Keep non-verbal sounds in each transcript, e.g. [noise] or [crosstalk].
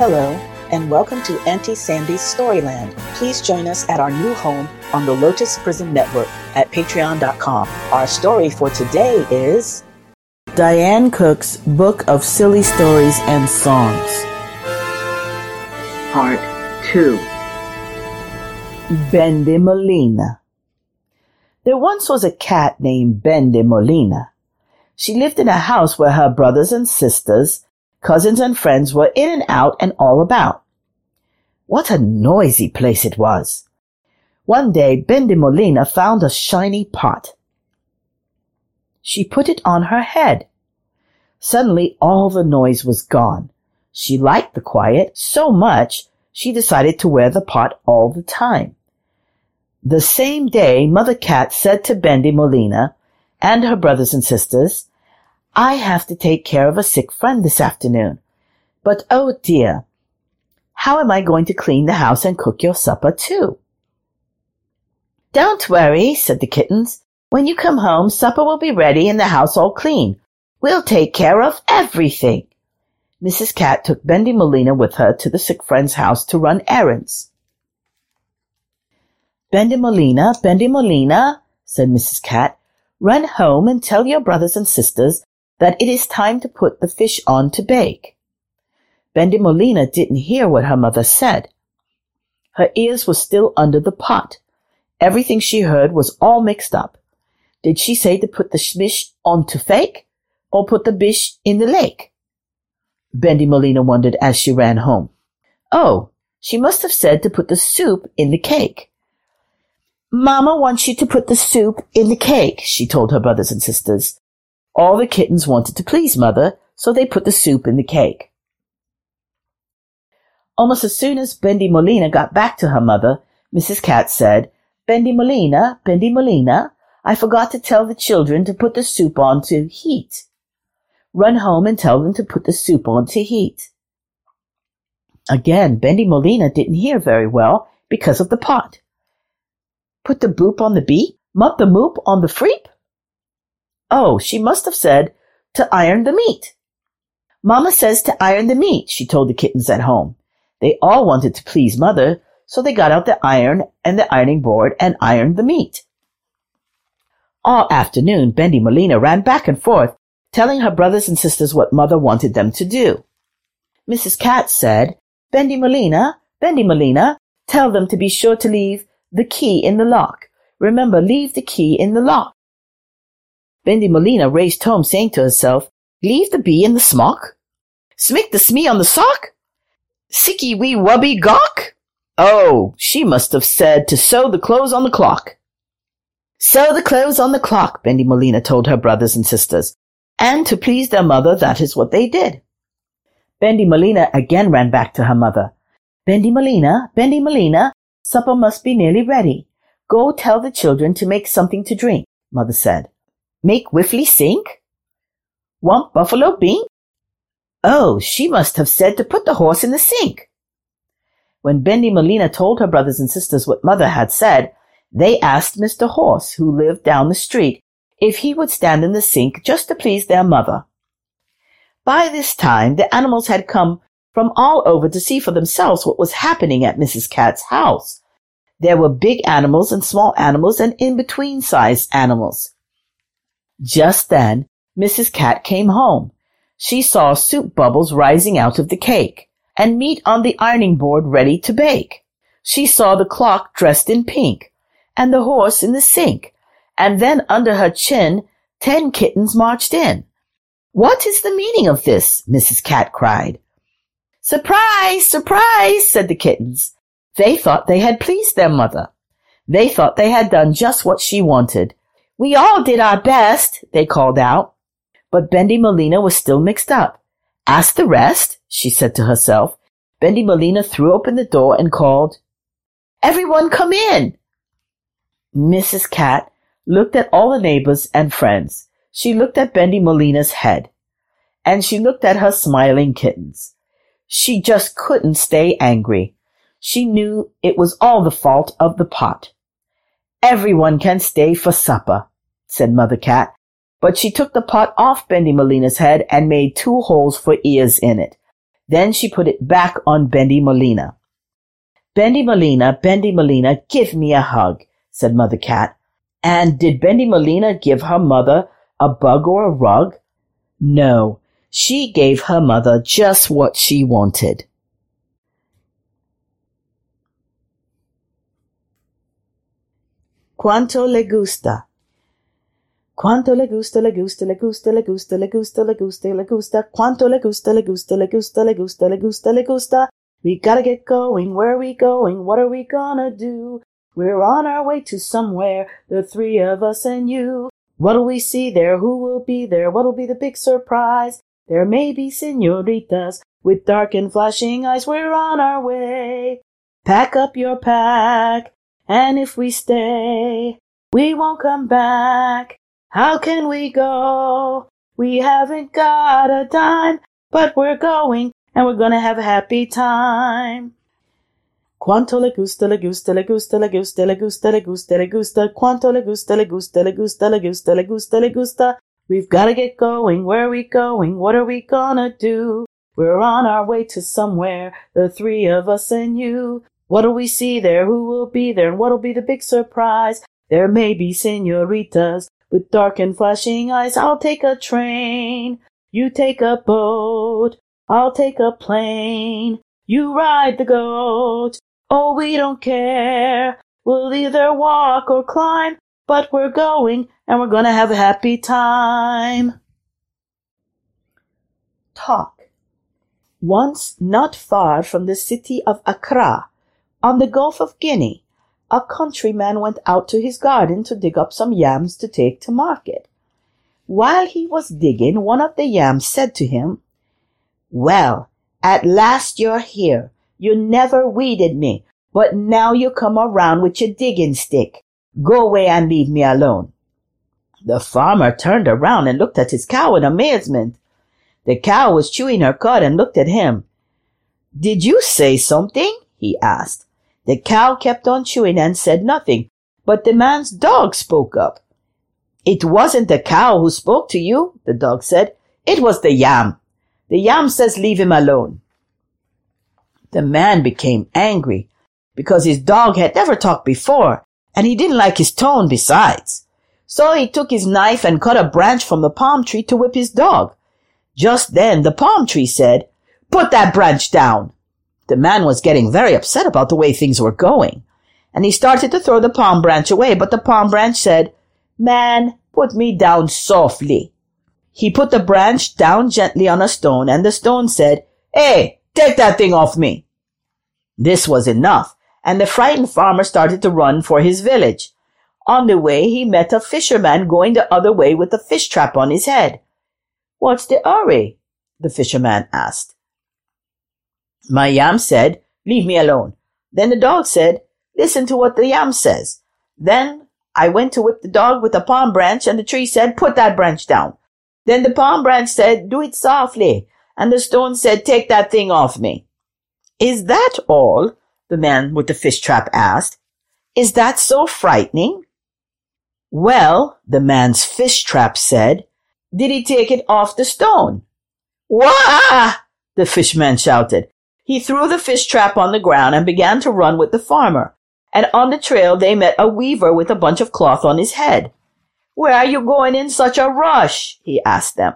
Hello, and welcome to Auntie Sandy's Storyland. Please join us at our new home on the Lotus Prism Network at patreon.com. Our story for today is Diane Goode's Book of Silly Stories and Songs. Part 2 Bendy Molina. There once was a cat named Bendy Molina. She lived in a house where her brothers and sisters, cousins and friends were in and out and all about. What a noisy place it was. One day, Bendy Molina found a shiny pot. She put it on her head. Suddenly, all the noise was gone. She liked the quiet so much, she decided to wear the pot all the time. The same day, Mother Cat said to Bendy Molina and her brothers and sisters, I have to take care of a sick friend this afternoon. But oh dear, how am I going to clean the house and cook your supper too? Don't worry, said the kittens. When you come home, supper will be ready and the house all clean. We'll take care of everything. Mrs. Cat took Bendy Molina with her to the sick friend's house to run errands. Bendy Molina, Bendy Molina, said Mrs. Cat, run home and tell your brothers and sisters that it is time to put the fish on to bake. Bendy Molina didn't hear what her mother said. Her ears were still under the pot. Everything she heard was all mixed up. Did she say to put the fish on to fake or put the bish in the lake? Bendy Molina wondered as she ran home. Oh, she must have said to put the soup in the cake. Mama wants you to put the soup in the cake, she told her brothers and sisters. All the kittens wanted to please Mother, so they put the soup in the cake. Almost as soon as Bendy Molina got back to her mother, Mrs. Cat said, Bendy Molina, Bendy Molina, I forgot to tell the children to put the soup on to heat. Run home and tell them to put the soup on to heat. Again, Bendy Molina didn't hear very well because of the pot. Put the boop on the beep? Mut the moop on the freep? Oh, she must have said to iron the meat. Mama says to iron the meat, she told the kittens at home. They all wanted to please mother, so they got out the iron and the ironing board and ironed the meat. All afternoon, Bendy Molina ran back and forth, telling her brothers and sisters what mother wanted them to do. Mrs. Cat said, Bendy Molina, Bendy Molina, tell them to be sure to leave the key in the lock. Remember, leave the key in the lock. Bendy Molina raced home saying to herself, Leave the bee in the smock? Smick the smee on the sock? Sicky wee wubby gawk? Oh, she must have said to sew the clothes on the clock. Sew the clothes on the clock, Bendy Molina told her brothers and sisters. And to please their mother, that is what they did. Bendy Molina again ran back to her mother. Bendy Molina, Bendy Molina, Supper must be nearly ready. Go tell the children to make something to drink, mother said. Make Whiffly sink? Want buffalo bink? Oh, she must have said to put the horse in the sink. When Bendy Molina told her brothers and sisters what mother had said, they asked Mr. Horse, who lived down the street, if he would stand in the sink just to please their mother. By this time, the animals had come from all over to see for themselves what was happening at Mrs. Cat's house. There were big animals and small animals and in between sized animals. Just then, Mrs. Cat came home. She saw soup bubbles rising out of the cake and meat on the ironing board ready to bake. She saw the clock dressed in pink and the horse in the sink. And then under her chin, ten kittens marched in. What is the meaning of this? Mrs. Cat cried. Surprise! Surprise! said the kittens. They thought they had pleased their mother. They thought they had done just what she wanted. We all did our best, they called out. But Bendy Molina was still mixed up. Ask the rest, she said to herself. Bendy Molina threw open the door and called, Everyone come in! Mrs. Cat looked at all the neighbors and friends. She looked at Bendy Molina's head. And she looked at her smiling kittens. She just couldn't stay angry. She knew it was all the fault of the pot. Everyone can stay for supper, said Mother Cat, but she took the pot off Bendy Molina's head and made two holes for ears in it. Then she put it back on Bendy Molina. Bendy Molina, Bendy Molina, give me a hug, said Mother Cat. And did Bendy Molina give her mother a bug or a rug? No, she gave her mother just what she wanted. Quanto le gusta? Quanto le gusta, le gusta, le gusta, le gusta, le gusta, le gusta, le gusta. Quanto le gusta, le gusta, le gusta, le gusta, le gusta, le gusta. We gotta get going. Where are we going? What are we gonna do? We're on our way to somewhere, the three of us and you. What'll we see there? Who will be there? What'll be the big surprise? There may be senoritas with dark and flashing eyes. We're on our way. Pack up your pack. And if we stay, we won't come back. How can we go? We haven't got a dime, but we're going and we're gonna have a happy time. Quanto le gusta, le gusta, le gusta, le gusta, le gusta, le gusta, le gusta. Quanto le gusta, le gusta, le gusta, le gusta, le gusta, le gusta. We've gotta get going. Where are we going? What are we gonna do? We're on our way to somewhere, the three of us and you. What'll we see there? Who will be there? And what'll be the big surprise? There may be senoritas with dark and flashing eyes. I'll take a train. You take a boat. I'll take a plane. You ride the goat. Oh, we don't care. We'll either walk or climb, but we're going and we're gonna have a happy time. Talk. Once not far from the city of Accra, on the Gulf of Guinea, a countryman went out to his garden to dig up some yams to take to market. While he was digging, one of the yams said to him, Well, at last you're here. You never weeded me, but now you come around with your digging stick. Go away and leave me alone. The farmer turned around and looked at his cow in amazement. The cow was chewing her cud and looked at him. Did you say something? he asked. The cow kept on chewing and said nothing, but the man's dog spoke up. It wasn't the cow who spoke to you, the dog said. It was the yam. The yam says leave him alone. The man became angry because his dog had never talked before and he didn't like his tone besides. So he took his knife and cut a branch from the palm tree to whip his dog. Just then the palm tree said, Put that branch down. The man was getting very upset about the way things were going, and he started to throw the palm branch away, but the palm branch said, Man, put me down softly. He put the branch down gently on a stone, and the stone said, Hey, take that thing off me. This was enough, and the frightened farmer started to run for his village. On the way, he met a fisherman going the other way with a fish trap on his head. What's the hurry? the fisherman asked. My yam said, Leave me alone. Then the dog said, Listen to what the yam says. Then I went to whip the dog with a palm branch, and the tree said, Put that branch down. Then the palm branch said, Do it softly. And the stone said, Take that thing off me. Is that all? the man with the fish trap asked. Is that so frightening? Well, the man's fish trap said, Did he take it off the stone? Wah! the fishman shouted. He threw the fish trap on the ground and began to run with the farmer. And on the trail they met a weaver with a bunch of cloth on his head. Where are you going in such a rush? he asked them.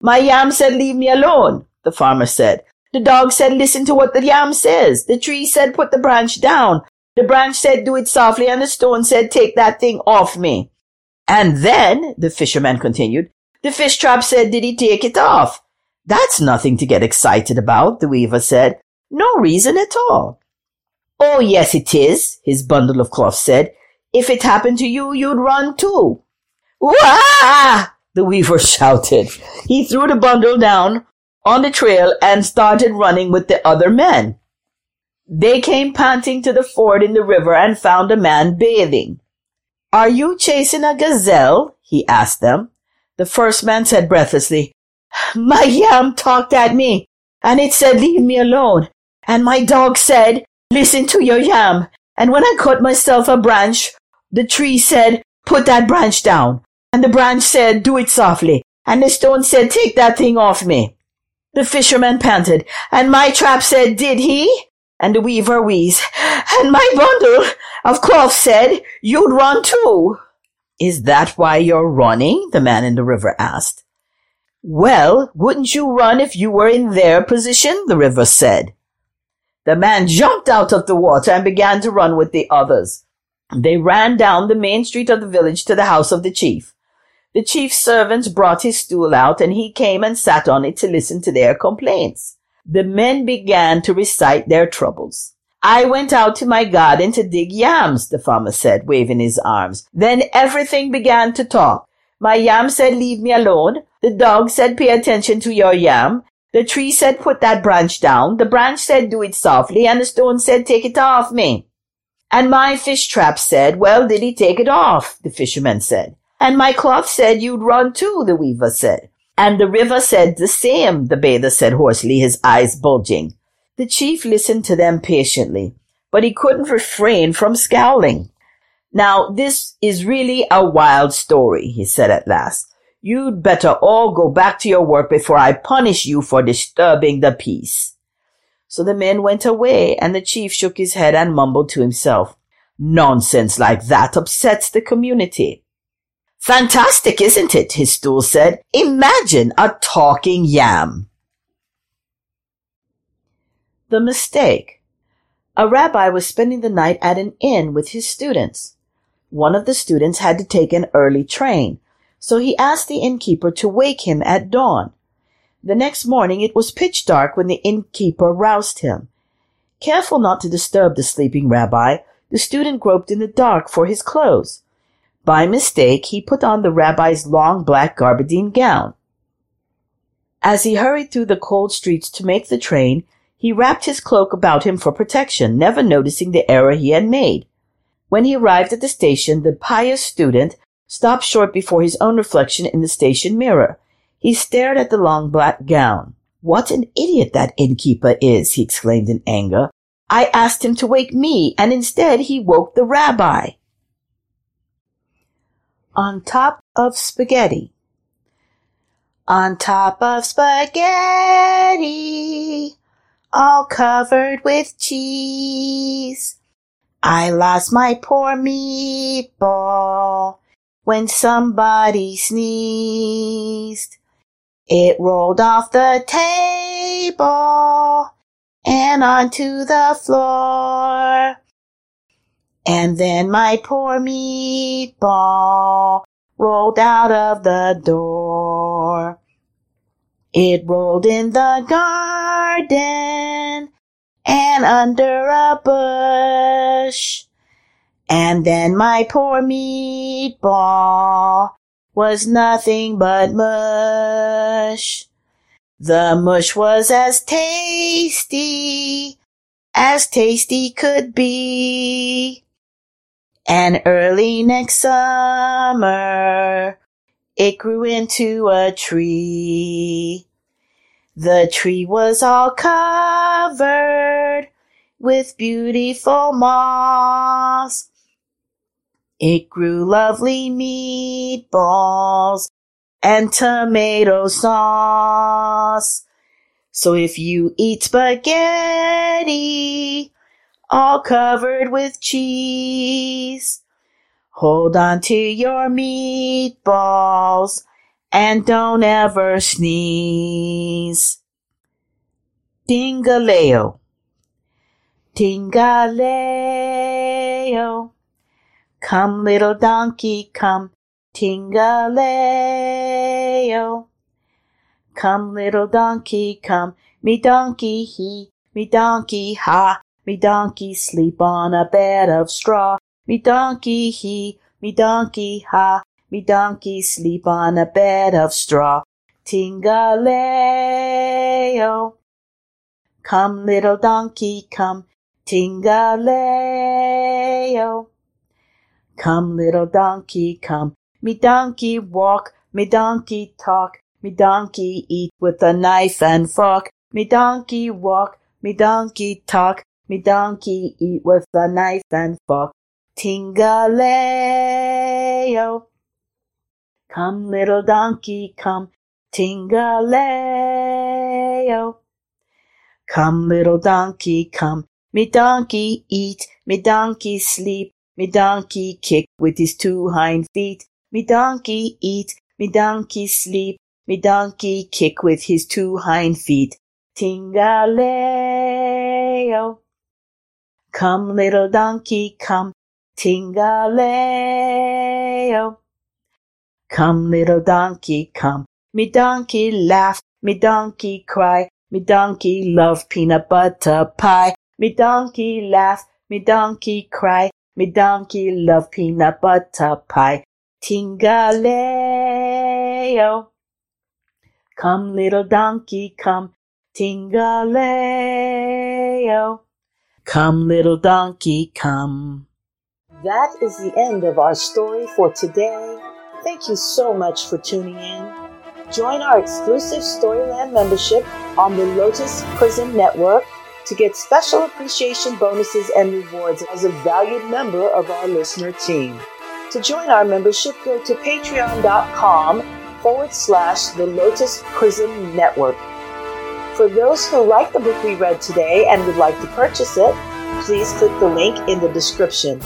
My yam said, leave me alone, the farmer said. The dog said, listen to what the yam says. The tree said, put the branch down. The branch said, do it softly. And the stone said, take that thing off me. And then, the fisherman continued, the fish trap said, did he take it off? That's nothing to get excited about, the weaver said. No reason at all. Oh, yes, it is, his bundle of cloth said. If it happened to you, you'd run too. Wah! The weaver [laughs] shouted. He threw the bundle down on the trail and started running with the other men. They came panting to the ford in the river and found a man bathing. Are you chasing a gazelle? he asked them. The first man said breathlessly, My yam talked at me, and it said leave me alone. And my dog said, listen to your yam. And when I cut myself a branch, the tree said, put that branch down. And the branch said, do it softly. And the stone said, take that thing off me. The fisherman panted, and my trap said, did he? And the weaver wheezed, [gasps] and my bundle of cloth said, you'd run too. Is that why you're running? the man in the river asked. Well, wouldn't you run if you were in their position? the river said. The man jumped out of the water and began to run with the others. They ran down the main street of the village to the house of the chief. The chief's servants brought his stool out and he came and sat on it to listen to their complaints. The men began to recite their troubles. I went out to my garden to dig yams, the farmer said, waving his arms. Then everything began to talk. My yam said, leave me alone. The dog said, pay attention to your yam. The tree said, put that branch down. The branch said, do it softly. And the stone said, take it off me. And my fish trap said, well, did he take it off? The fisherman said. And my cloth said, you'd run too, the weaver said. And the river said the same, the bather said hoarsely, his eyes bulging. The chief listened to them patiently, but he couldn't refrain from scowling. Now, this is really a wild story, he said at last. You'd better all go back to your work before I punish you for disturbing the peace. So the men went away, and the chief shook his head and mumbled to himself, Nonsense like that upsets the community. Fantastic, isn't it? His stool said. Imagine a talking yam. The mistake. A rabbi was spending the night at an inn with his students. One of the students had to take an early train, so he asked the innkeeper to wake him at dawn. The next morning it was pitch dark when the innkeeper roused him. Careful not to disturb the sleeping rabbi, the student groped in the dark for his clothes. By mistake, he put on the rabbi's long black gabardine gown. As he hurried through the cold streets to make the train, he wrapped his cloak about him for protection, never noticing the error he had made. When he arrived at the station, the pious student stopped short before his own reflection in the station mirror. He stared at the long black gown. What an idiot that innkeeper is, he exclaimed in anger. I asked him to wake me, and instead he woke the rabbi. On top of spaghetti. On top of spaghetti, all covered with cheese. I lost my poor meatball when somebody sneezed. It rolled off the table and onto the floor. And then my poor meatball rolled out of the door. It rolled in the garden and under a bush. And then my poor meatball was nothing but mush. The mush was as tasty as tasty could be. And early next summer, it grew into a tree. The tree was all covered with beautiful moss it grew lovely meatballs and tomato sauce. So if you eat spaghetti all covered with cheese, hold on to your meatballs and don't ever sneeze. Dingaleo. Dingaleo. Come, little donkey, come, tingaleo. Come, little donkey, come, me donkey he, me donkey ha, me donkey sleep on a bed of straw. Me donkey he, me donkey ha, me donkey sleep on a bed of straw. Tingaleo. Come, little donkey, come, tingaleo. Come, little donkey, come. Me donkey walk, me donkey talk, me donkey eat with a knife and fork. Me donkey walk, me donkey talk, me donkey eat with a knife and fork. Tingaleo. Come, little donkey, come. Tingaleo. Come, little donkey, come. Me donkey eat, me donkey sleep, me donkey kick with his two hind feet. Me donkey eat, me donkey sleep, me donkey kick with his two hind feet. Tingaleo. Come, little donkey, come. Tingaleo. Come, little donkey, come. Me donkey laugh, me donkey cry, me donkey love peanut butter pie. Me donkey laugh, me donkey cry, me donkey love peanut butter pie. Tingaleo. Come, little donkey, come. Tingaleo. Come, little donkey, come. That is the end of our story for today. Thank you so much for tuning in. Join our exclusive Storyland membership on the Lotus Prism Network to get special appreciation bonuses and rewards as a valued member of our listener team. To join our membership, go to patreon.com forward slash the Lotus Prism Network. For those who like the book we read today and would like to purchase it, please click the link in the description.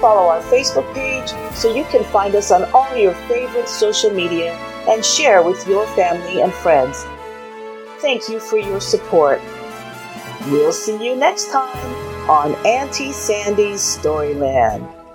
Follow our Facebook page so you can find us on all your favorite social media and share with your family and friends. Thank you for your support. We'll see you next time on Auntie Sandy's Storyland.